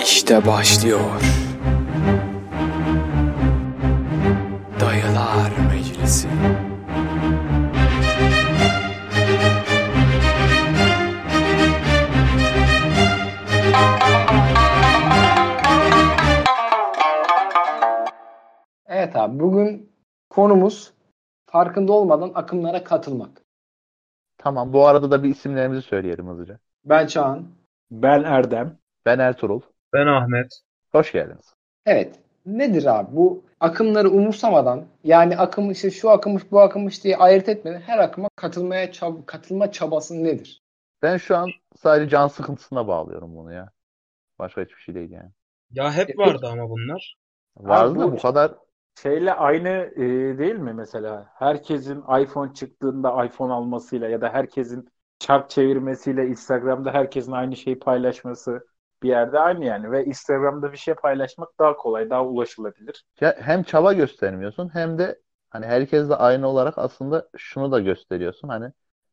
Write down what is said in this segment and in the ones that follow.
İşte başlıyor. Dayılar Meclisi. Evet abi bugün konumuz farkında olmadan akımlara katılmak. Tamam bu arada da bir isimlerimizi söyleyelim hızlıca. Ben Çağan. Ben Erdem. Ben Ertuğrul. Ben Ahmet. Hoş geldiniz. Evet nedir abi bu akımları umursamadan yani akım işte şu akımmış bu akımmış diye ayırt etmeden her akıma katılmaya çab- katılma çabası nedir? Ben şu an sadece can sıkıntısına bağlıyorum bunu ya. Başka hiçbir şey değil yani. Ya hep vardı ama bunlar. Vardı bu- da bu kadar Şeyle aynı e, değil mi mesela? Herkesin iPhone çıktığında iPhone almasıyla ya da herkesin çark çevirmesiyle Instagram'da herkesin aynı şeyi paylaşması bir yerde aynı yani ve Instagram'da bir şey paylaşmak daha kolay, daha ulaşılabilir. ya hem çaba göstermiyorsun hem de hani herkesle aynı olarak aslında şunu da gösteriyorsun hani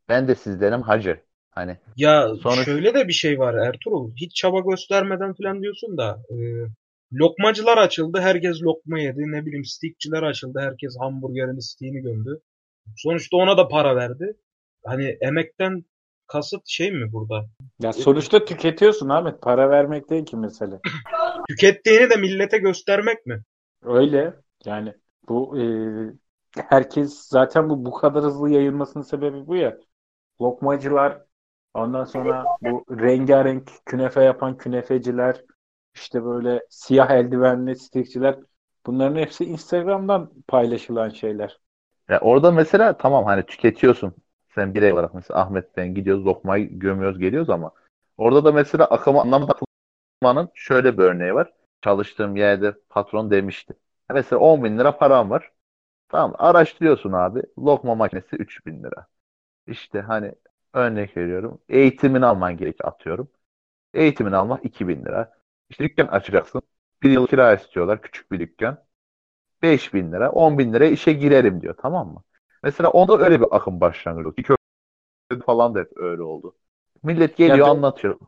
ben de sizlerim hacı. Hani Ya Sonuç- şöyle de bir şey var Ertuğrul. Hiç çaba göstermeden falan diyorsun da e, lokmacılar açıldı. Herkes lokma yedi. Ne bileyim steakçiler açıldı. Herkes hamburgerini steak'ini gömdü. Sonuçta ona da para verdi. Hani emekten kasıt şey mi burada? Ya sonuçta tüketiyorsun Ahmet. Para vermek değil ki mesele. Tükettiğini de millete göstermek mi? Öyle. Yani bu e, herkes zaten bu bu kadar hızlı yayılmasının sebebi bu ya. Lokmacılar, ondan sonra bu rengarenk künefe yapan künefeciler, işte böyle siyah eldivenli stikçiler bunların hepsi Instagram'dan paylaşılan şeyler. ya orada mesela tamam hani tüketiyorsun. Sen birey olarak mesela Ahmet ben gidiyoruz lokmayı gömüyoruz geliyoruz ama orada da mesela akıma anlamda katılmanın şöyle bir örneği var. Çalıştığım yerde patron demişti. Mesela 10 bin lira param var. Tamam araştırıyorsun abi. Lokma makinesi 3 bin lira. İşte hani örnek veriyorum. Eğitimini alman gerekiyor atıyorum. Eğitimini almak 2 bin lira. İşte dükkan açacaksın. Bir yıl kira istiyorlar. Küçük bir dükkan. 5 bin lira. 10 bin liraya işe girerim diyor. Tamam mı? Mesela onda öyle bir akım başlangıcı. İlk öyle falan da hep öyle oldu. Millet geliyor Ya ben- anlatıyor.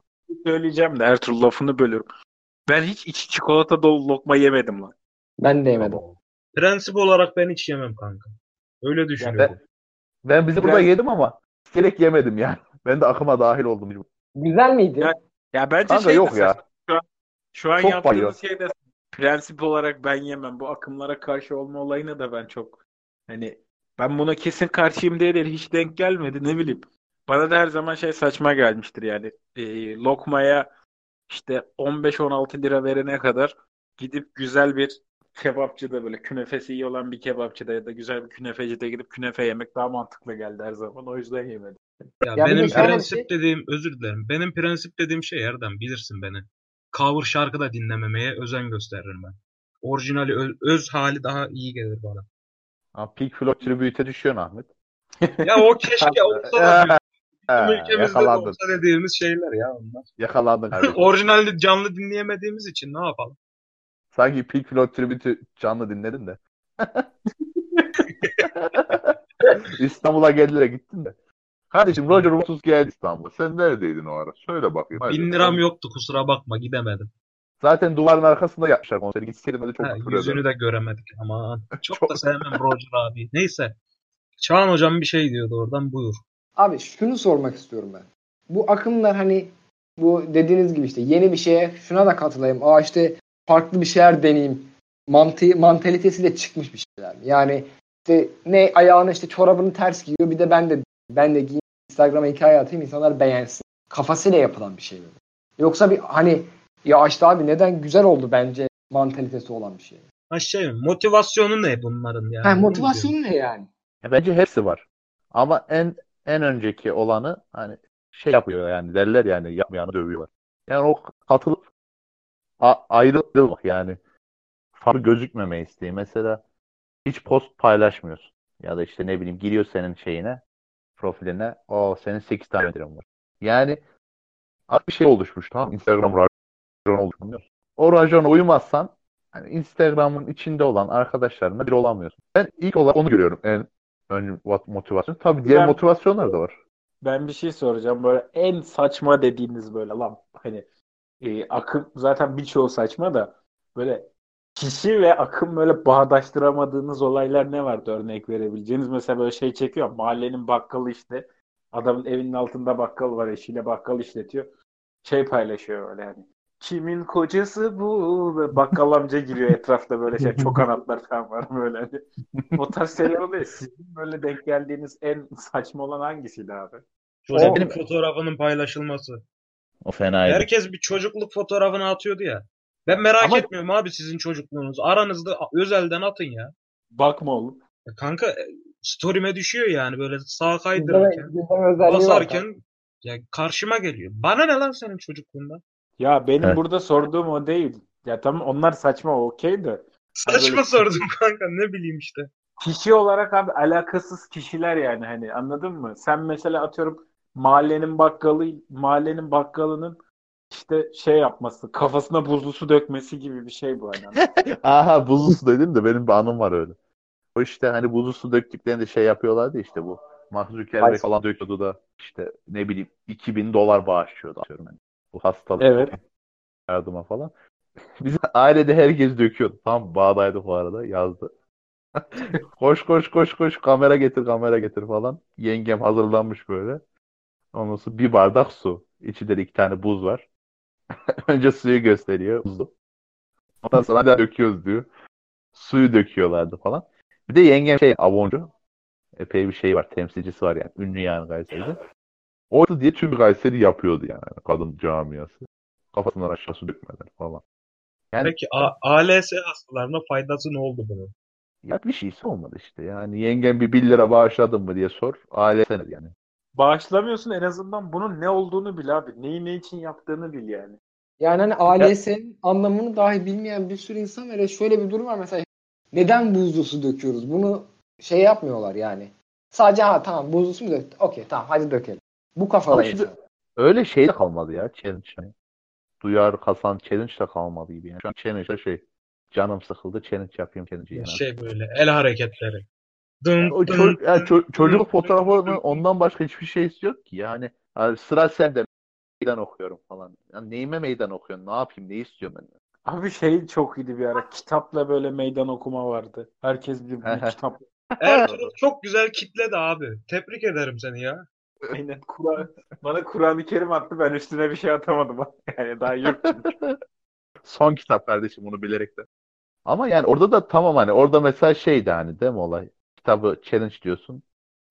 Söyleyeceğim de Ertuğrul lafını bölüyorum. Ben hiç içi çikolata dolu lokma yemedim lan. Ben de yemedim. Prensip olarak ben hiç yemem kanka. Öyle düşünüyorum. Ben bizi burada yedim ama gerek yemedim yani. Ben de akıma dahil oldum. Güzel miydi? Ya- Ya bence Kanka şey yok ya. Şu an, şu an Çok yaptığımız bayıyor. şey de prensip olarak ben yemem. Bu akımlara karşı olma olayına da ben çok hani ben buna kesin karşıyım diye değil hiç denk gelmedi ne bileyim. Bana da her zaman şey saçma gelmiştir yani. Ee, lokmaya işte 15-16 lira verene kadar gidip güzel bir kebapçıda böyle künefesi iyi olan bir kebapçıda ya da güzel bir künefecide gidip künefe yemek daha mantıklı geldi her zaman. O yüzden yemedim. Ya Ya de benim prensip şey- dediğim özür dilerim. Benim prensip dediğim şey Erdem bilirsin beni. Cover şarkı da dinlememeye özen gösteririm ben. Orijinali ö- öz hali daha iyi gelir bana. Ha, Peak Flow tribüte düşüyorsun Ahmet. Ya o keşke olsa da bizim ülkemizde de yakalandın. olsa dediğimiz şeyler ya onlar. Yakalandın kardeşim. Orijinalde canlı dinleyemediğimiz için ne yapalım? Sanki Peak Flow tribütü canlı dinledin de. İstanbul'a geldiler gittin de. Kardeşim Roger Waters geldi İstanbul'a. Sen neredeydin o ara? Söyle bakayım. Bin liram yoktu kusura bakma gidemedim. Zaten duvarın arkasında yapmışlar konseri. Gitseydim de çok Ha, yüzünü de göremedik ama çok, Çok- da sevmem Roger abi. Neyse. Çağan hocam bir şey diyordu oradan buyur. Abi şunu sormak istiyorum ben. Bu akımlar hani bu dediğiniz gibi işte yeni bir şeye şuna da katılayım. Aa işte farklı bir şeyler deneyeyim. Mantığı, mantalitesi de çıkmış bir şeyler. Yani işte ne ayağına işte çorabını ters giyiyor bir de ben de ben de giyeyim Instagram'a hikaye atayım insanlar beğensin. Kafasıyla yapılan bir şey böyle. Yoksa bir hani ya işte abi neden güzel oldu bence mantalitesi olan bir şey. Ha şey motivasyonu ne bunların yani? Ha, motivasyonu ne yani? Ya Bence hepsi var. Ama en en önceki olanı hani şey yapıyor yani derler yani yapmayanı dövüyorlar. Yani o katılıp a- ayrılmak yani farklı gözükmeme isteği. Mesela hiç post paylaşmıyorsun. Ya da işte ne bileyim giriyor senin şeyine profiline. O senin 8 tane indirim var. Yani artık bir şey oluşmuş tamam? Instagram rajon oluşmuş. biliyor musun? O rajona uymazsan hani Instagram'ın içinde olan arkadaşlarına bir olamıyorsun. Ben ilk olarak onu görüyorum en ön motivasyon. Tabii diğer Ben- motivasyonlar da var. Ben bir şey soracağım böyle en saçma dediğiniz böyle lan hani e, akım zaten birçoğu saçma da böyle kişi ve akım böyle bağdaştıramadığınız olaylar ne vardı örnek verebileceğiniz? Mesela böyle şey çekiyor. Mahallenin bakkalı işte. Adamın evinin altında bakkal var. Eşiyle bakkal işletiyor. Şey paylaşıyor öyle yani. Kimin kocası bu? Böyle bakkal amca giriyor etrafta böyle şey. Çok kanatlar falan var böyle. Hani. O tarz şeyler oluyor. Sizin böyle denk geldiğiniz en saçma olan hangisiydi abi? Çocukluk benim- fotoğrafının paylaşılması. O fenaydı. Herkes bir çocukluk fotoğrafını atıyordu ya. Ben merak Ama- etmiyorum abi sizin çocukluğunuz. Aranızda özelden atın ya. Bakma oğlum. Ya Kanka e, story'me düşüyor yani böyle sağ kaydırırken, basarken ya karşıma geliyor. Bana ne lan senin çocukluğundan? Ya benim Evet. burada sorduğum o değil. Ya tamam onlar saçma okey de. Saçma böyle- sordum kanka ne bileyim işte. Kişi olarak abi alakasız kişiler yani hani anladın mı? Sen mesela atıyorum mahallenin bakkalı mahallenin bakkalının işte şey yapması, kafasına buzlu su dökmesi gibi bir şey bu hani. Aha buzlu su dedim de benim bir anım var öyle. O işte hani buzlu su döktüklerinde şey yapıyorlardı işte bu. Mark Zuckerberg Ay. falan döküyordu da işte ne bileyim 2000 dolar bağışlıyordu atıyorum hani. Bu hastalık Evet. yardıma falan. Biz ailede herkes döküyordu. Tam bağdaydı bu arada yazdı. koş koş koş koş kamera getir kamera getir falan. Yengem hazırlanmış böyle. Ondan sonra bir bardak su. İçinde de iki tane buz var. Önce suyu gösteriyor. Buzlu. Ondan sonra hadi döküyoruz diyor. Suyu döküyorlardı falan. Bir de yengem şey avoncu. Epey bir şey var. Temsilcisi var yani. Ünlü yani Kayseri'de. Orada diye tüm Kayseri yapıyordu yani. Kadın camiası. Kafasından aşağı su dökmeden falan. Yani- Peki A- ALS hastalarına faydası ne oldu bunun? Ya bir şeysi olmadı işte. Yani yengem bir 1 lira bağışladın mı diye sor. Ailesine yani. Bağışlamıyorsun en azından bunun ne olduğunu bil abi. Neyi ne için yaptığını bil yani. Yani hani ALS'nin anlamını dahi bilmeyen bir sürü insan var. Ya şöyle bir durum var mesela. Neden buzlu su döküyoruz? Bunu şey yapmıyorlar yani. Sadece ha tamam buzlu su mu döktü? Okey tamam hadi dökelim. Bu kafada şimdi-. Öyle şey de kalmadı ya challenge. hani. Duyar kasan challenge de kalmadı gibi yani. Şu an challenge'da şey canım sıkıldı challenge yapayım challenge yani. Şey böyle el hareketleri. Dın, O dın, ço- yani ço- dın, çocuk dın, fotoğrafının dın. ondan başka hiçbir şeysi yok ki. Yani, yani sıra sende meydan okuyorum falan. Yani neyime meydan okuyorsun? Ne yapayım? Ne istiyorum ben? Abi şey çok iyiydi bir ara. Kitapla böyle meydan okuma vardı. Herkes bir, kitap. Ertuğrul çok güzel kitledi abi. Tebrik ederim seni ya. Aynen. Kur'an, bana Kur'an-ı Kerim attı. Ben üstüne bir şey atamadım. Yani daha yok çünkü. Son kitap kardeşim bunu bilerek de. Ama yani orada da tamam hani orada mesela şeydi hani değil mi olay? Kitabı challenge diyorsun.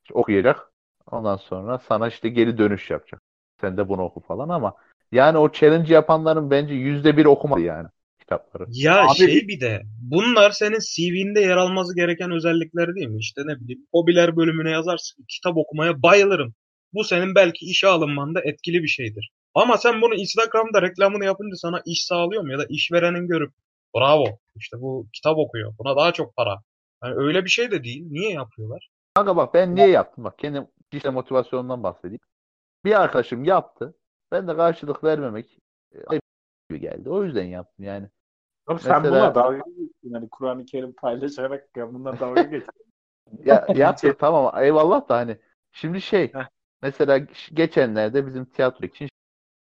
İşte okuyacak. Ondan sonra sana işte geri dönüş yapacak. Sen de bunu oku falan ama yani o challenge yapanların bence yüzde bir okumadı yani kitapları. Ya Abi- şey bir de bunlar senin CV'nde yer alması gereken özellikler değil mi? İşte ne bileyim hobiler bölümüne yazarsın. Kitap okumaya bayılırım. Bu senin belki işe alınmanda etkili bir şeydir. Ama sen bunu Instagram'da reklamını yapınca sana iş sağlıyor mu? Ya da işverenin görüp bravo işte bu kitap okuyor. Buna daha çok para. Yani öyle bir şey de değil. Niye yapıyorlar? Kanka bak ben niye yaptım bak kendim kişisel motivasyonundan bahsedeyim. Bir arkadaşım yaptı. Ben de karşılık vermemek e, ayıp gibi geldi. O yüzden yaptım yani. Abi sen Mesela- buna dalga geçtin. Yani Kur'an-ı Kerim paylaşarak ya bununla dalga geçtin. Ya yaptı tamam eyvallah da hani şimdi şey. Mesela geçenlerde bizim tiyatro için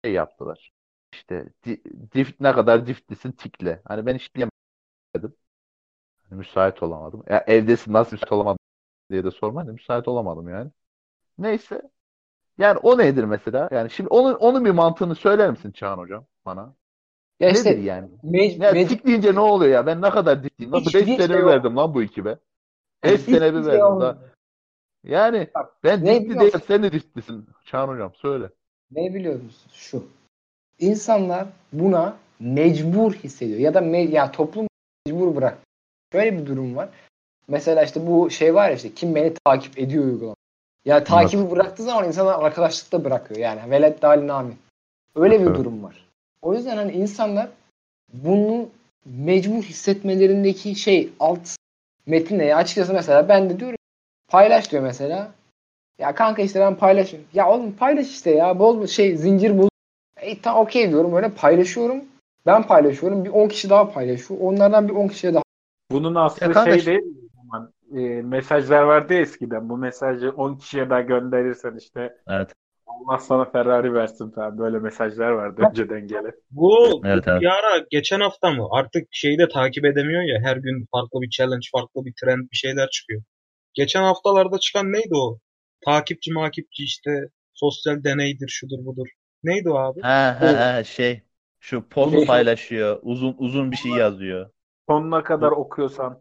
şey yaptılar. İşte di, dift ne kadar diftlisin tikle. Hani ben hiç diyemedim. Hani müsait olamadım. Ya evdesin nasıl müsait olamadım diye de sorma. Hani müsait olamadım yani. Neyse. Yani o nedir mesela? Yani şimdi onun onun bir mantığını söyler misin Çağan hocam bana? Ya Nedir işte yani? mec- Ya tik deyince ne oluyor ya? Ben ne kadar dikliyim? Lan Hiçbir 5 şey sene yok. verdim lan bu ekibe. 5 hiçbir sene bir şey verdim olmuyor. daha. Yani Bak, ben biliyor değil, sen de diklisin. Çağan hocam söyle. Ne biliyor musun? Şu. İnsanlar buna mecbur hissediyor. Ya da me- ya toplum mecbur bırak. Şöyle bir durum var. Mesela işte bu şey var ya işte kim beni takip ediyor uygulama. Ya takibi bıraktığı zaman insanlar arkadaşlık da bırakıyor. Yani velet dalin amin. Öyle bir Evet. durum var. O yüzden hani insanlar bunu mecbur hissetmelerindeki şey alt metin ne? Ya açıkçası mesela ben de diyorum paylaş diyor mesela. Ya kanka işte ben paylaşıyorum. Ya oğlum paylaş işte ya. Bol şey zincir bul. E tamam okey diyorum. Öyle paylaşıyorum. Ben paylaşıyorum. Bir 10 kişi daha paylaşıyor. Onlardan bir 10 kişiye daha. Bunun aslı Ya kardeş- şey değil zaman? E, mesajlar vardı ya eskiden. Bu mesajı 10 kişiye daha gönderirsen işte Evet. Allah sana Ferrari versin falan. Böyle mesajlar vardı önceden gelen. Bu Evet, evet. bir ara geçen hafta mı? Artık şeyi de takip edemiyor ya. Her gün farklı bir challenge, farklı bir trend bir şeyler çıkıyor. Geçen haftalarda çıkan neydi o? Takipçi makipçi işte sosyal deneydir şudur budur. Neydi o abi? Ha ha ha şey. Şu post Şey- paylaşıyor. Uzun uzun bir şey yazıyor. Sonuna kadar okuyorsan.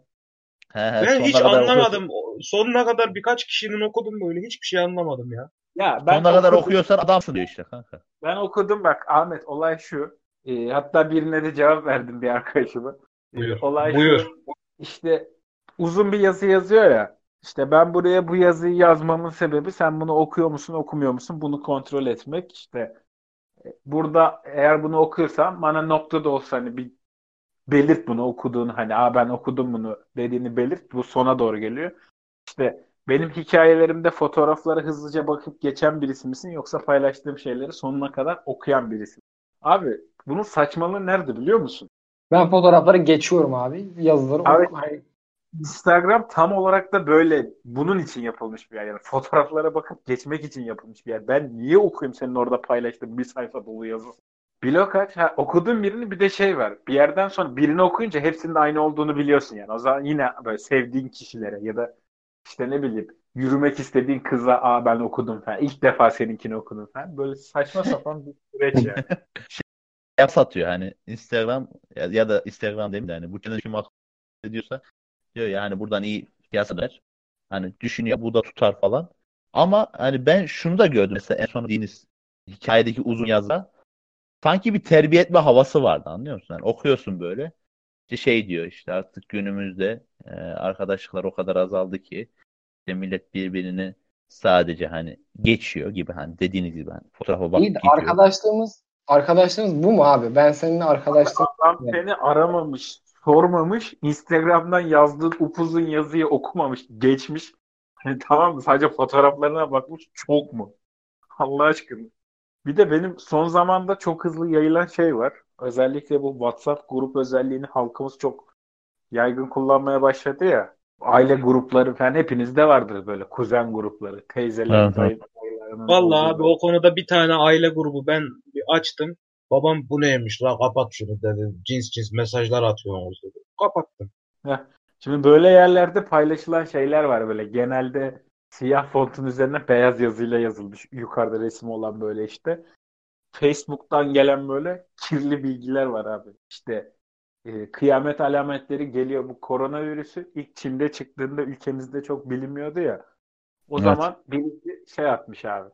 He he, Ben hiç anlamadım. O- Sonuna kadar birkaç kişinin okudum böyle. Hiçbir şey anlamadım ya. Ya Ben sonuna kadar okudum. okuyorsan adamsın diyor işte kanka. Ben okudum bak Ahmet olay şu. Ee, hatta birine de cevap verdim bir arkadaşıma. Ee, Buyur. olay Buyur. şu. İşte uzun bir yazı yazıyor ya. İşte ben buraya bu yazıyı yazmamın sebebi sen bunu okuyor musun okumuyor musun bunu kontrol etmek. İşte e, burada eğer bunu okuyorsan bana nokta da olsa hani bir belirt bunu okuduğunu hani Aa ben okudum bunu dediğini belirt. Bu sona doğru geliyor. İşte benim hikayelerimde fotoğraflara hızlıca bakıp geçen birisi misin yoksa paylaştığım şeyleri sonuna kadar okuyan birisi? Abi bunun saçmalığı nerede biliyor musun? Ben fotoğrafları geçiyorum abi. Yazıları Abi- oku- hani Instagram tam olarak da böyle bunun için yapılmış bir yer. Yani fotoğraflara bakıp geçmek için yapılmış bir yer. Ben niye okuyayım senin orada paylaştığın bir sayfa dolu yazı? Blok aç. Ha, okuduğun birini bir de şey var. Bir yerden sonra birini okuyunca hepsinin aynı olduğunu biliyorsun yani. O zaman yine böyle sevdiğin kişilere ya da işte ne bileyim yürümek istediğin kıza aa ben okudum falan. İlk defa seninkini okudum falan. Böyle saçma sapan bir süreç yani. Yap satıyor hani Instagram ya, ya da Instagram demeyeyim de hani bu challenge kim ediyorsa diyor ya hani buradan iyi piyasalar. Hani düşünüyor bu da tutar falan. Ama hani ben şunu da gördüm mesela en son dediğiniz hikayedeki uzun yazıda sanki bir terbiye etme havası vardı anlıyor musun? Yani okuyorsun böyle işte şey diyor işte artık günümüzde e, arkadaşlıklar o kadar azaldı ki işte millet birbirini sadece hani geçiyor gibi hani dediğiniz gibi hani fotoğrafa bakıp iyi arkadaşlığımız arkadaşlığımız bu mu abi? Ben seninle arkadaşlığım Adam seni aramamış, sormamış, Instagram'dan yazdığın upuzun yazıyı okumamış, geçmiş. Hani tamam mı? Sadece fotoğraflarına bakmış. Çok mu? Allah aşkına. Bir de benim son zamanda çok hızlı yayılan şey var. Özellikle bu WhatsApp grup özelliğini halkımız çok yaygın kullanmaya başladı ya. Aile grupları falan hepinizde vardır böyle kuzen grupları, teyzeler, Evet, dayı- dayılarının Vallahi abi o konuda bir tane aile grubu ben bir açtım. Babam bu neymiş la kapat şunu dedi. Cins cins mesajlar atıyorsunuz dedi. Kapattım. Şimdi böyle yerlerde paylaşılan şeyler var böyle. Genelde siyah fontun üzerine beyaz yazıyla yazılmış. Yukarıda resmi olan böyle işte. Facebook'tan gelen böyle kirli bilgiler var abi. İşte e, kıyamet alametleri geliyor bu koronavirüsü. ilk Çin'de çıktığında ülkemizde çok bilinmiyordu ya. O Evet. zaman birisi şey atmış abi.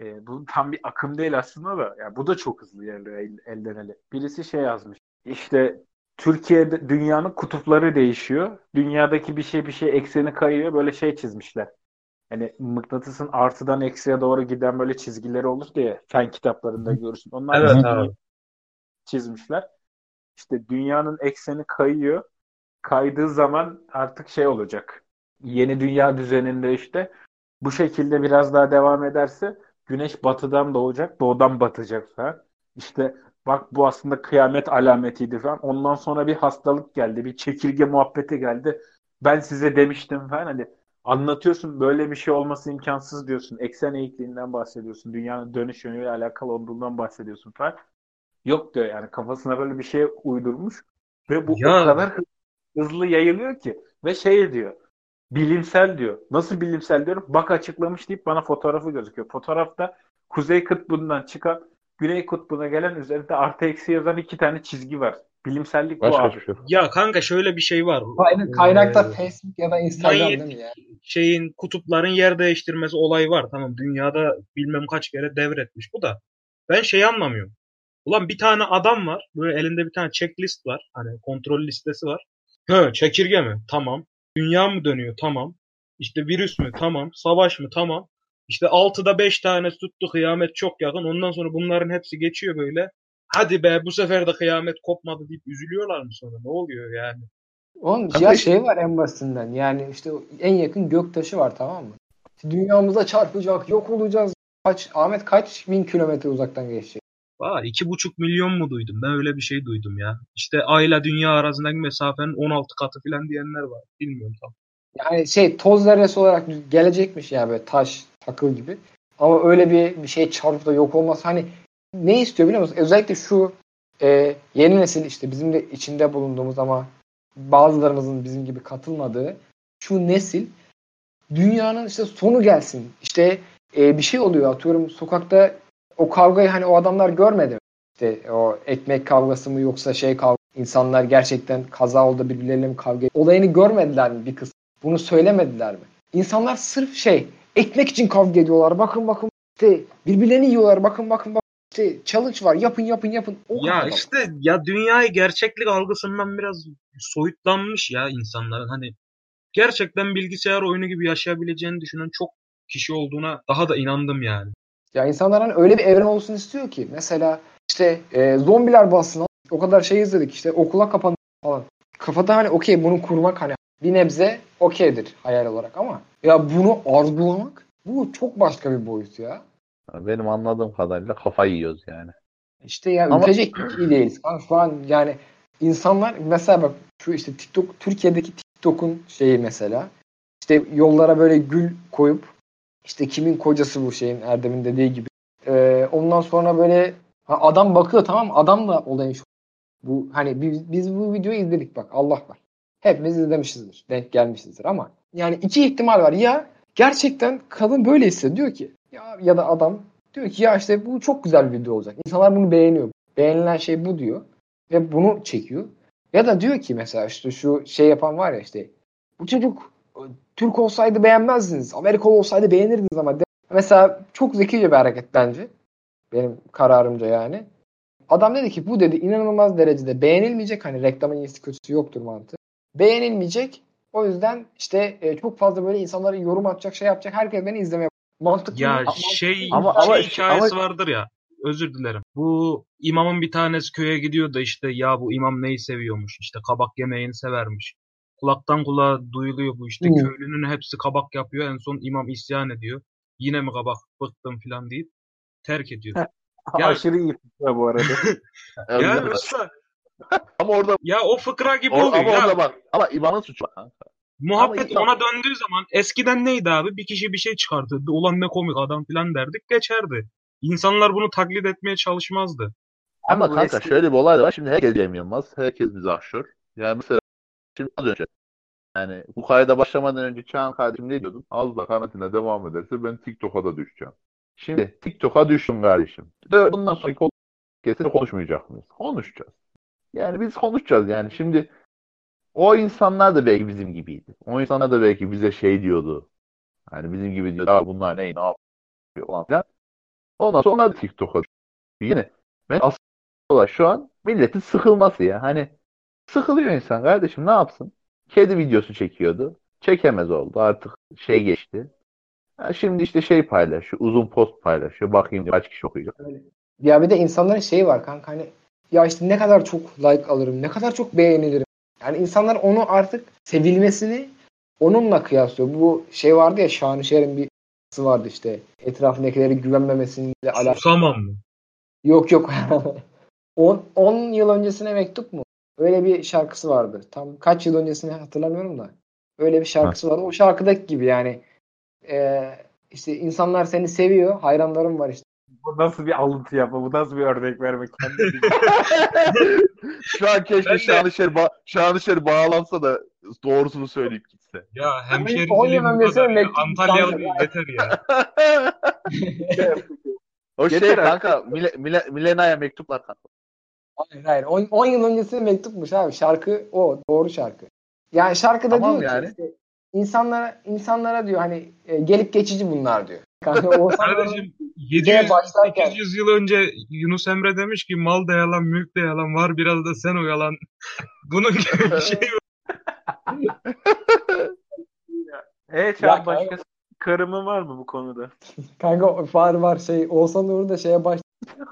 E, bu tam bir akım değil aslında da. Yani bu da çok hızlı ilerliyor el- elden ele. Birisi şey yazmış. İşte Türkiye'de dünyanın kutupları değişiyor. Dünyadaki bir şey bir şey ekseni kayıyor. Böyle şey çizmişler. Hani mıknatısın artıdan eksiye doğru giden böyle çizgileri olur diye fen kitaplarında görürsün. Onlar Evet abi. çizmişler. İşte dünyanın ekseni kayıyor. Kaydığı zaman artık şey olacak. Yeni dünya düzeninde işte bu şekilde biraz daha devam ederse güneş batıdan doğacak, doğudan batacak falan. İşte bak bu aslında kıyamet alametiydi falan. Ondan sonra bir hastalık geldi, bir çekirge muhabbeti geldi. Ben size demiştim falan hani anlatıyorsun böyle bir şey olması imkansız diyorsun. Eksen eğikliğinden bahsediyorsun. Dünyanın dönüş yönüyle alakalı olduğundan bahsediyorsun falan. Yok diyor yani kafasına böyle bir şey uydurmuş ve bu Ya. o kadar hı- hızlı yayılıyor ki ve şey diyor bilimsel diyor. Nasıl bilimsel diyorum? Bak açıklamış deyip bana fotoğrafı gözüküyor. Fotoğrafta Kuzey Kutbu'ndan çıkan Güney Kutbu'na gelen üzerinde artı eksi yazan iki tane çizgi var. Bilimsellik bu Başka abi. hiçbir şey. Ya kanka şöyle bir şey var. Kaynak, kaynakta Ee, Facebook ya da Instagram değil mi ya? şeyin kutupların yer değiştirmesi olayı var. Tamam dünyada bilmem kaç kere devretmiş bu da. Ben şey anlamıyorum. Ulan bir tane adam var. Böyle elinde bir tane checklist var. Hani kontrol listesi var. He çekirge mi? Tamam. Dünya mı dönüyor? Tamam. İşte virüs mü? Tamam. Savaş mı? Tamam. İşte 6'da 5 tane tuttu kıyamet çok yakın. Ondan sonra bunların hepsi geçiyor böyle. Hadi be bu sefer de kıyamet kopmadı deyip üzülüyorlar mı sonra? Ne oluyor yani? Onun Kanka ya şey var en basitinden. Yani işte en yakın göktaşı var tamam mı? Dünyamıza çarpacak, yok olacağız. Kaç Ahmet kaç bin kilometre uzaktan geçecek? Aa, iki buçuk milyon mu duydum? Ben öyle bir şey duydum ya. İşte ayla dünya arasındaki mesafenin 16 katı falan diyenler var. Bilmiyorum tam. Yani şey toz zerresi olarak gelecekmiş ya böyle taş, takıl gibi. Ama öyle bir, bir şey çarpıp da yok olması hani ne istiyor biliyor musun? Özellikle şu e, yeni nesil işte bizim de içinde bulunduğumuz ama bazılarımızın bizim gibi katılmadığı şu nesil dünyanın işte sonu gelsin. İşte e, bir şey oluyor atıyorum sokakta o kavgayı hani o adamlar görmedi. İşte o ekmek kavgası mı yoksa şey kavga insanlar gerçekten kaza oldu birbirleriyle mi kavga olayını görmediler mi bir kısım? Bunu söylemediler mi? İnsanlar sırf şey ekmek için kavga ediyorlar. Bakın bakın işte birbirlerini yiyorlar. Bakın bakın bakın işte challenge var. Yapın yapın yapın. O Ya kadar. işte ya dünyayı gerçeklik algısından biraz soyutlanmış ya insanların. Hani gerçekten bilgisayar oyunu gibi yaşayabileceğini düşünen çok kişi olduğuna daha da inandım yani. Ya insanlar hani öyle bir evren olsun istiyor ki. Mesela işte e, zombiler bassın. O kadar şey izledik işte okula kapandı falan. Kafada hani okey bunu kurmak hani bir nebze okeydir hayal olarak ama ya bunu arzulamak bu çok başka bir boyut ya. Benim anladığım kadarıyla kafayı yiyoruz yani. İşte ya Ama- ülkecek iyi değiliz. Şu an yani insanlar mesela bak şu işte TikTok Türkiye'deki TikTok'un şeyi mesela işte yollara böyle gül koyup işte kimin kocası bu şeyin Erdem'in dediği gibi. Ee, ondan sonra böyle adam bakıyor tamam adam da olayın şu. Bu hani biz, biz bu videoyu izledik bak Allah var. Hepimiz izlemişizdir. Denk gelmişizdir ama yani iki ihtimal var. Ya gerçekten kadın böyle hissediyor ki ya ya da adam diyor ki ya işte bu çok güzel bir video olacak. İnsanlar bunu beğeniyor. Beğenilen şey bu diyor. Ve bunu çekiyor. Ya da diyor ki mesela işte şu şey yapan var ya işte bu çocuk Türk olsaydı beğenmezdiniz. Amerikalı olsaydı beğenirdiniz ama. Mesela çok zekice bir hareket bence. Benim kararımca yani. Adam dedi ki bu dedi inanılmaz derecede beğenilmeyecek. Hani reklamın iyisi kötüsü yoktur mantığı. Beğenilmeyecek. O yüzden işte e, çok fazla böyle insanlara yorum atacak şey yapacak. Herkes beni izlemeye mantıklı. Ya mı? şey Ama- şey ama- hikayesi ama- vardır ya. Özür dilerim. Bu imamın bir tanesi köye gidiyor da işte ya bu imam neyi seviyormuş? İşte kabak yemeğini severmiş. Kulaktan kulağa duyuluyor bu işte. Hı. Köylünün hepsi kabak yapıyor. En son imam isyan ediyor. Yine mi kabak bıktım falan deyip terk ediyor. Ya- Aşırı iyi fıkra bu arada. ya yoksa ama orada ya o fıkra gibi or- oluyor. ama Ya, orada bak ama İvan'ın suçu var. muhabbet Ama- ona döndüğü zaman eskiden neydi abi? Bir kişi bir şey çıkartırdı. Ulan ne komik adam falan derdik geçerdi. İnsanlar bunu taklit etmeye çalışmazdı. Ama bu kanka eski- şöyle bir olay da var. Şimdi herkes Cem Yılmaz. Herkes mizahşör. Yani mesela şimdi az önce yani bu kayda başlamadan önce Çağan kardeşim ne diyordun? Az da devam ederse ben TikTok'a da düşeceğim. Şimdi TikTok'a düştüm kardeşim. De Bundan sonraki podcast'te konuşmayacak mıyız? Konuşacağız. Yani biz konuşacağız yani. Şimdi o insanlar da belki bizim gibiydi. O insanlar da belki bize şey diyordu. Hani bizim gibi diyordu. "Aa, bunlar ne, ne yapıyor falan filan. Ondan sonra TikTok'a. Yine ben olay şu an milletin sıkılması ya. Hani sıkılıyor insan kardeşim ne yapsın? Kedi videosu çekiyordu. Çekemez oldu. Artık şey geçti. Ha, şimdi işte şey paylaşıyor. Uzun post paylaşıyor. Bakayım kaç kişi okuyacak. Ya bir de insanların şeyi var kanka hani ya işte ne kadar çok like alırım, ne kadar çok beğenilirim. Yani insanlar onu artık sevilmesini onunla kıyaslıyor. Bu şey vardı ya Şanışer'in bir vardı işte etrafındakilere güvenmemesiyle alakalı. Susamam mı? Yok yok. 10 yıl öncesine mektup mu? Öyle bir şarkısı vardı. Tam kaç yıl öncesini hatırlamıyorum da. Öyle bir şarkısı vardı. O şarkıdaki gibi yani. Ee, işte insanlar seni seviyor. Hayranlarım var işte. bu nasıl bir alıntı yapma? Bu nasıl bir örnek vermek? Şu an keşke de- Şanışer, ba Şanışer bağlansa da doğrusunu söyleyip gitse. Ya hemşehriliğim Antalyalı yeter ya. o şey kanka Mile, Mile, Milena'ya mektuplar kanka. Hayır hayır. 10 yıl öncesine mektupmuş abi. Şarkı o. Doğru şarkı. Yani şarkıda Tamam diyor yani. ki işte, insanlara insanlara diyor hani e, gelip geçici bunlar diyor. Kanka o Kardeşim Şeye 700 başlarken- 800 yıl önce Yunus Emre demiş ki mal da yalan, mülk de yalan, var biraz da sen o yalan. Bunun gibi bir şey var. Evet Ya abi başka karımı var mı bu konuda? kanka var var şey Oğuzhan Uğur da şeye baş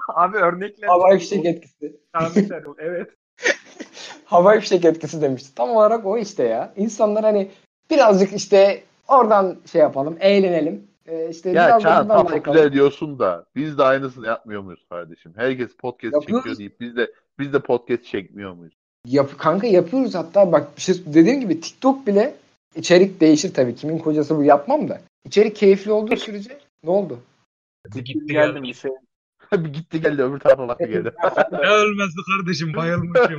Abi örnekler. havai fişek etkisi. Tahminler. Evet. havai fişek etkisi demişti. Tam olarak o işte ya. İnsanlar hani birazcık işte oradan şey yapalım, eğlenelim. Ee, işte Ya Çağan tam like güzel diyorsun da biz de aynısını yapmıyor muyuz kardeşim? Herkes podcast Yapıyoruz. çekiyor deyip biz de biz de podcast çekmiyor muyuz? Yap, kanka yapıyoruz hatta bak bir şey dediğim gibi TikTok bile içerik değişir tabii. Kimin kocası bu yapmam da. İçerik keyifli olduğu sürece ne oldu? Gitti geldim geldi. bir gitti geldi öbür tarafa baktı geldi. Ne ölmezdi kardeşim bayılmışım.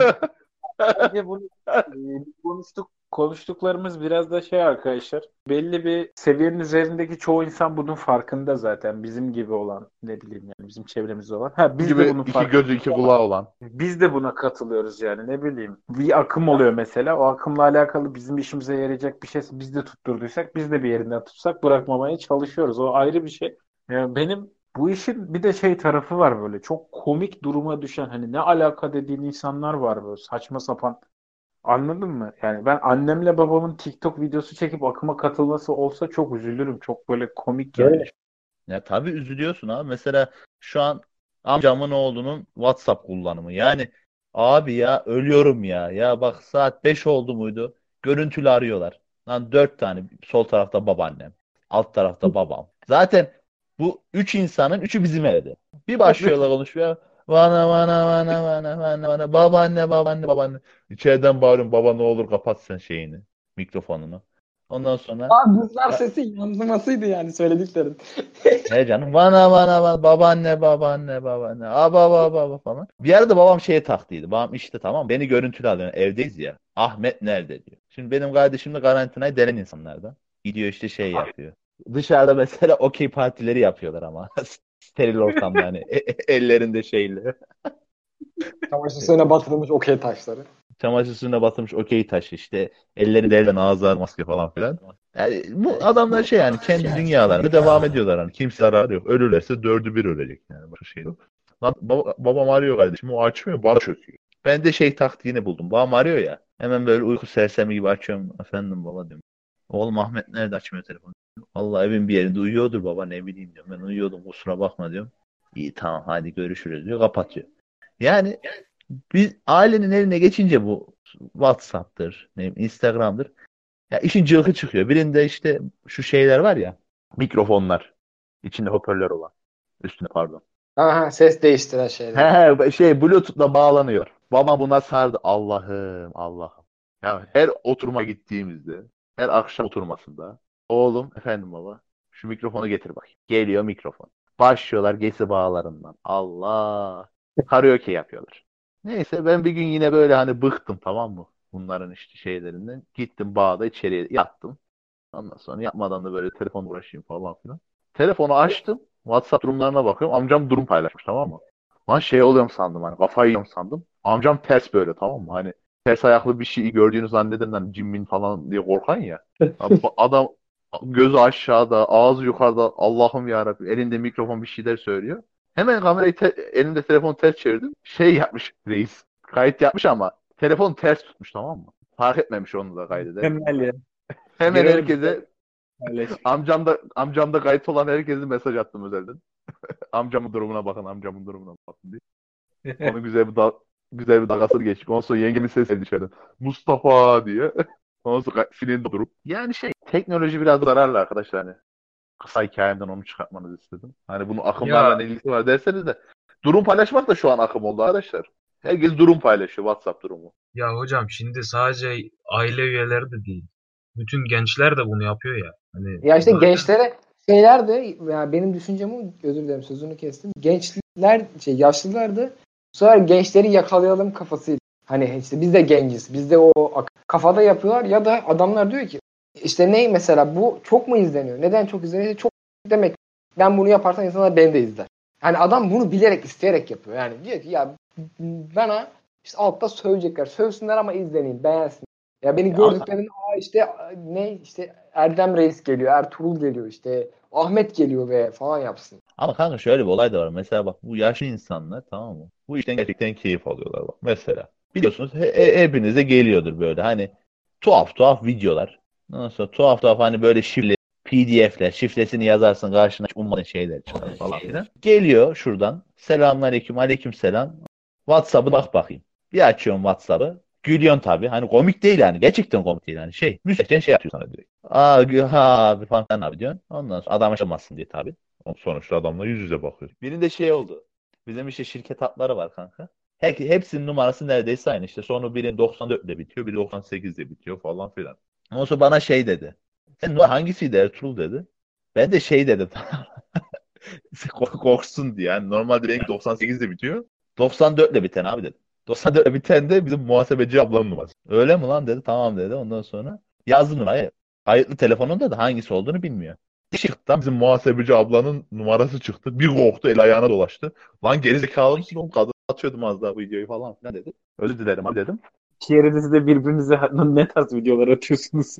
Bence bunu e, konuştuk konuştuklarımız biraz da şey arkadaşlar. Belli bir seviyenin üzerindeki çoğu insan bunun farkında zaten. Bizim gibi olan ne bileyim yani bizim çevremizde olan. Ha biz gibi de bunun iki farkında. gözü iki kulağı olan. Biz de buna katılıyoruz yani ne bileyim. Bir akım oluyor mesela. O akımla alakalı bizim işimize yarayacak bir şey biz de tutturduysak biz de bir yerinden tutsak bırakmamaya çalışıyoruz. O ayrı bir şey. Yani benim bu işin bir de şey tarafı var böyle. Çok komik duruma düşen hani ne alaka dediğin insanlar var böyle saçma sapan. Anladın mı? Yani ben annemle babamın TikTok videosu çekip akıma katılması olsa çok üzülürüm. Çok böyle komik. Öyle. Ya tabii üzülüyorsun abi. Mesela şu an amcamın oğlunun WhatsApp kullanımı. Yani abi ya ölüyorum ya. Ya bak saat 5 oldu muydu? Görüntülü arıyorlar. Lan 4 tane. Sol tarafta babaannem. Alt tarafta babam. Zaten bu 3 insanın 3'ü bizim evde. Bir başlıyorlar konuşmaya. Bana bana bana bana bana bana babaanne babaanne babaanne. İçeriden bağırıyorum baba ne olur kapat sen şeyini. Mikrofonunu. Ondan sonra Abi buzlar sesi yansımasıydı yani söylediklerin. He canım bana bana bana babaanne babaanne babaanne aa baba baba falan. Bir arada babam şeye taktıydı. Babam işte tamam beni görüntülü alıyor. Evdeyiz ya. Ahmet nerede diyor. Şimdi benim kardeşim de karantinayı denen insanlardan. Gidiyor işte şey yapıyor. Dışarıda mesela okey partileri yapıyorlar ama. Steril ortamda hani e- e- ellerinde şeyle. Çamaşır suyuna batırılmış okey taşları. Çamaşır suyuna batırmış okey taşı işte. Ellerinde elden ağızlar maske falan filan. Yani bu adamlar şey yani kendi dünyalarında devam ediyorlar. Hani kimse zararı yok. Ölürlerse dördü bir ölecek yani. Başka şey yok. Lan baba- babam arıyor kardeşim. O açmıyor. Bana çöküyor. Ben de şey taktiğini buldum. Babam arıyor ya. Hemen böyle uyku sersemi gibi açıyorum. Efendim baba diyorum. Oğlum Ahmet nerede açmıyor telefonu? Vallahi evin bir yerinde uyuyordur baba ne bileyim diyorum. Ben uyuyordum kusura bakma diyorum. İyi tamam hadi görüşürüz diyor. Kapatıyor. Yani biz ailenin eline geçince bu WhatsApp'tır, ne bileyim, Instagram'dır. Ya işin cılkı çıkıyor. Birinde işte şu şeyler var ya, mikrofonlar. içinde hoparlör olan. Üstüne pardon. Aha ses değiştiren şeyler. He, şey Bluetooth'la bağlanıyor. Baba buna sardı. Allah'ım, Allah'ım. Ya her oturma gittiğimizde, her akşam oturmasında oğlum, efendim baba, şu mikrofonu getir bakayım. Geliyor mikrofon. Başlıyorlar gesi bağlarından. Allah. Karaoke yapıyorlar. Neyse ben bir gün yine böyle hani bıktım tamam mı? Bunların işte şeylerinden. Gittim bağda içeriye yattım. Ondan sonra yapmadan da böyle telefon uğraşayım falan filan. Telefonu açtım. WhatsApp durumlarına bakıyorum. Amcam durum paylaşmış tamam mı? Lan şey oluyorum sandım hani kafayı yiyorum sandım. Amcam ters böyle tamam mı? Hani ters ayaklı bir şeyi gördüğünü zanneden hani cimmin falan diye korkan ya. Abi Adam gözü aşağıda, ağzı yukarıda. Allah'ım yarabbim elinde mikrofon bir şeyler söylüyor. Hemen kamerayı te- elinde telefonu ters çevirdim. Şey yapmış reis. Kayıt yapmış ama telefon ters tutmuş tamam mı? Fark etmemiş onu da kaydeder. Ya. Hemen Görelim. herkese amcam da amcam da kayıt olan herkese mesaj attım özelden. amcamın durumuna bakın, amcamın durumuna bakın diye. Onun güzel bir da güzel bir dalgasını geçtik. Ondan sonra yengemin sesi geldi dışarıdan. Mustafa diye. Ondan sonra filinde durup. Yani şey teknoloji biraz zararlı arkadaşlar hani. Kısa hikayemden onu çıkartmanızı istedim. Hani bunun akımlarla Ya. ilgisi var derseniz de durum paylaşmak da şu an akım oldu arkadaşlar. Herkes durum paylaşıyor WhatsApp durumu. Ya hocam şimdi sadece aile üyeleri de değil. Bütün gençler de bunu yapıyor ya. Hani Ya işte gençlere şeyler de ya benim düşüncem o özür dilerim sözünü kestim. Gençler şey yaşlılar da bu sefer gençleri yakalayalım kafasıyla. Hani işte biz de genciz. Biz de o kafada yapıyorlar ya da adamlar diyor ki işte ne mesela bu çok mu izleniyor? Neden çok izleniyor? Çok demek ben bunu yaparsam insanlar beni de izler. Yani adam bunu bilerek isteyerek yapıyor. Yani diyor ki ya bana işte altta sövecekler. Sövsünler ama izleneyim, beğensin. Ya beni gördüklerinde aa işte ne işte Erdem Reis geliyor, Ertuğrul geliyor işte Ahmet geliyor ve falan yapsın. Ama kanka şöyle bir olay da var. Mesela bak bu yaşlı insanlar tamam mı? Bu işten gerçekten keyif alıyorlar bak. Mesela biliyorsunuz he- he- hepinize geliyordur böyle hani tuhaf tuhaf videolar. Sonra tuhaf tuhaf hani böyle şifre PDF'ler, şifresini yazarsın karşına hiç ummadığın şeyler çıkar falan filan. Geliyor şuradan. Selamünaleyküm, aleykümselam. WhatsApp'ı bak bakayım. Bir açıyorum WhatsApp'ı. Gülüyorsun tabii. Hani komik değil yani. Gerçekten komik değil yani. Şey, müzikten şey atıyor sana direkt. Aa, ha abi falan abi diyorsun. Ondan sonra adam açılmasın diye tabii. Sonuçta adamla yüz yüze bakıyor. Birinde şey oldu. Bizim işte şirket hatları var kanka. Her, hepsinin numarası neredeyse aynı işte. Sonra birinin 94 ile bitiyor, biri 98 ile bitiyor falan filan. Ondan sonra bana şey dedi. Sen hangisiydi Ertuğrul dedi. Ben de şey dedim. korksun diye. Yani normalde benimki 98'de bitiyor. 94 ile biten abi dedi. 94 ile biten de bizim muhasebeci ablanın numarası. Öyle mi lan dedi. Tamam dedi. Ondan sonra yazdı numarayı. Kayıtlı telefonunda da hangisi olduğunu bilmiyor. Çıktı bizim muhasebeci ablanın numarası çıktı. Bir korktu el ayağına dolaştı. Lan gerizekalı mısın oğlum kadın atıyordum az daha videoyu falan filan dedi. Özür dilerim abi dedim. İki yerinizde birbirinize ne tarz videolar atıyorsunuz?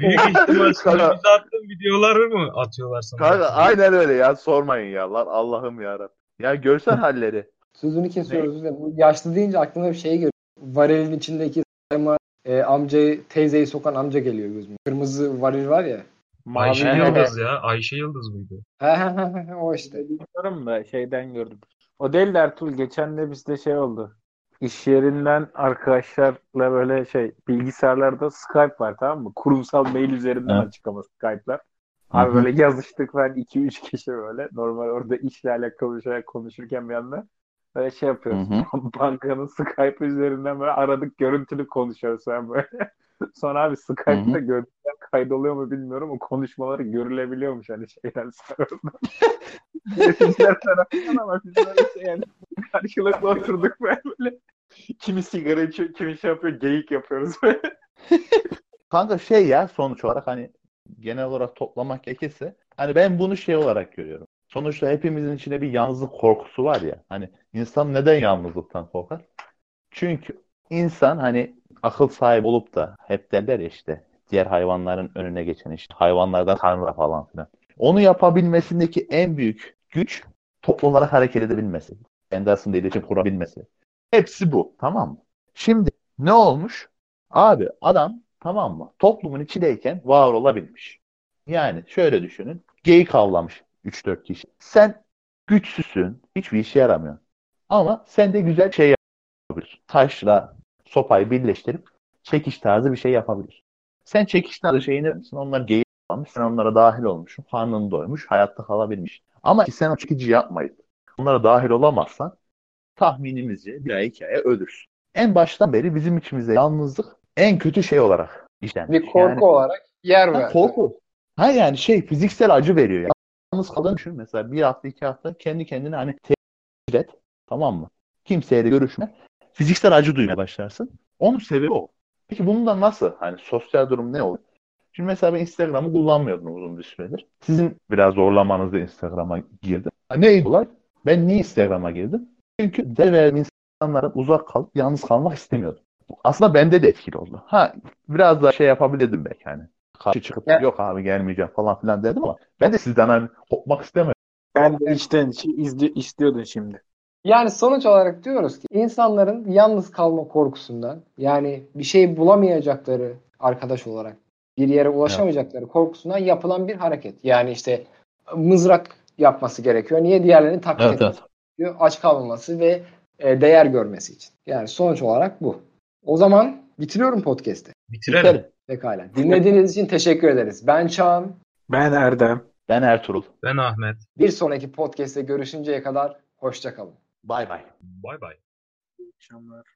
Büyük ihtimal sana bize attığın videoları mı atıyorlar sana? Kanka aynen öyle ya sormayın ya lan Allah'ım ya Ya görsen halleri. Sözünü kesiyoruz. özür dilerim. Bu yaşlı deyince aklıma bir şey geliyor. Varilin içindeki sayma e, amcayı, teyzeyi sokan amca geliyor gözüme. Kırmızı varil var ya. Ayşe Mavi Yıldız ya. Ayşe Yıldız mıydı? O işte. Bilmiyorum da şeyden gördüm. O değil de Ertuğrul geçen de bizde şey oldu. İş yerinden arkadaşlarla böyle şey bilgisayarlarda Skype var tamam mı? Kurumsal mail üzerinden Evet. açık ama Skype'lar. Abi böyle yazıştık ben 2-3 kişi böyle. Normal orada işle alakalı bir şey konuşurken bir anda böyle şey yapıyoruz. Bankanın Skype üzerinden böyle aradık görüntülü konuşuyoruz falan böyle. Sonra abi Skype'da görüntüler kaydoluyor mu bilmiyorum. O konuşmaları görülebiliyormuş hani şeyden serverdan. Bizler tarafından ama biz böyle şey yani karşılıklı oturduk böyle. böyle. Kimi sigara içiyor, kimi şey yapıyor, geyik yapıyoruz böyle. Kanka şey ya sonuç olarak hani genel olarak toplamak gerekirse hani ben bunu şey olarak görüyorum. Sonuçta hepimizin içinde bir yalnızlık korkusu var ya. Hani insan neden yalnızlıktan korkar? Çünkü insan hani akıl sahibi olup da hep derler işte diğer hayvanların önüne geçen işte hayvanlardan tanrı falan filan. Onu yapabilmesindeki en büyük güç toplu olarak hareket edebilmesi. Kendi arasında iletişim kurabilmesi. Hepsi bu. Tamam mı? Şimdi ne olmuş? Abi adam tamam mı? Toplumun içindeyken var olabilmiş. Yani şöyle düşünün. Geyik avlamış 3-4 kişi. Sen güçsüzsün. Hiçbir işe yaramıyor. Ama sen de güzel şey yapabilirsin. Taşla sopayı birleştirip çekiş tarzı bir şey yapabilirsin. Sen çekiş tarzı şeyini misin? Onlar geyik avlamış. Sen onlara dahil olmuşsun. Karnın doymuş. Hayatta kalabilmiş. Ama sen o çekici yapmayıp onlara dahil olamazsan tahminimizce bir ay iki aya ölürsün. En baştan beri bizim içimizde yalnızlık en kötü şey olarak işlenmiş. Bir korku Yani- olarak yer Ha, ver. korku. Ha yani şey fiziksel acı veriyor. ya. Yalnız kaldığını düşün mesela bir hafta iki hafta kendi kendine hani tecrübe et. Tamam mı? Kimseyle görüşme. Fiziksel acı duymaya başlarsın. Onun sebebi o. Peki bundan nasıl? Hani sosyal durum ne olur? Şimdi mesela ben Instagram'ı kullanmıyordum uzun bir süredir. Sizin biraz zorlamanızla Instagram'a girdim. Ha, neydi olay? Ben niye Instagram'a girdim? Çünkü değer verdiğim insanlardan uzak kalıp yalnız kalmak istemiyordum. Aslında bende de etkili oldu. Ha biraz daha şey yapabilirdim belki hani. Karşı çıkıp Ya- yok abi gelmeyeceğim falan filan dedim ama ben de sizden hani kopmak istemedim. Ben de içten şey, izli, istiyordun şimdi. Yani sonuç olarak diyoruz ki insanların yalnız kalma korkusundan yani bir şey bulamayacakları arkadaş olarak bir yere ulaşamayacakları korkusundan yapılan bir hareket. Yani işte mızrak yapması gerekiyor. Niye diğerlerini taklit Evet, etmesi gerekiyor? Aç kalmaması ve e, değer görmesi için. Yani sonuç olarak bu. O zaman bitiriyorum podcast'i. Bitirelim. Biterim. Pekala. Dinlediğiniz için teşekkür ederiz. Ben Çağan. Ben Erdem. Ben Ertuğrul. Ben Ahmet. Bir sonraki podcast'te görüşünceye kadar hoşça kalın. Bay bay. Bay bay. İyi akşamlar.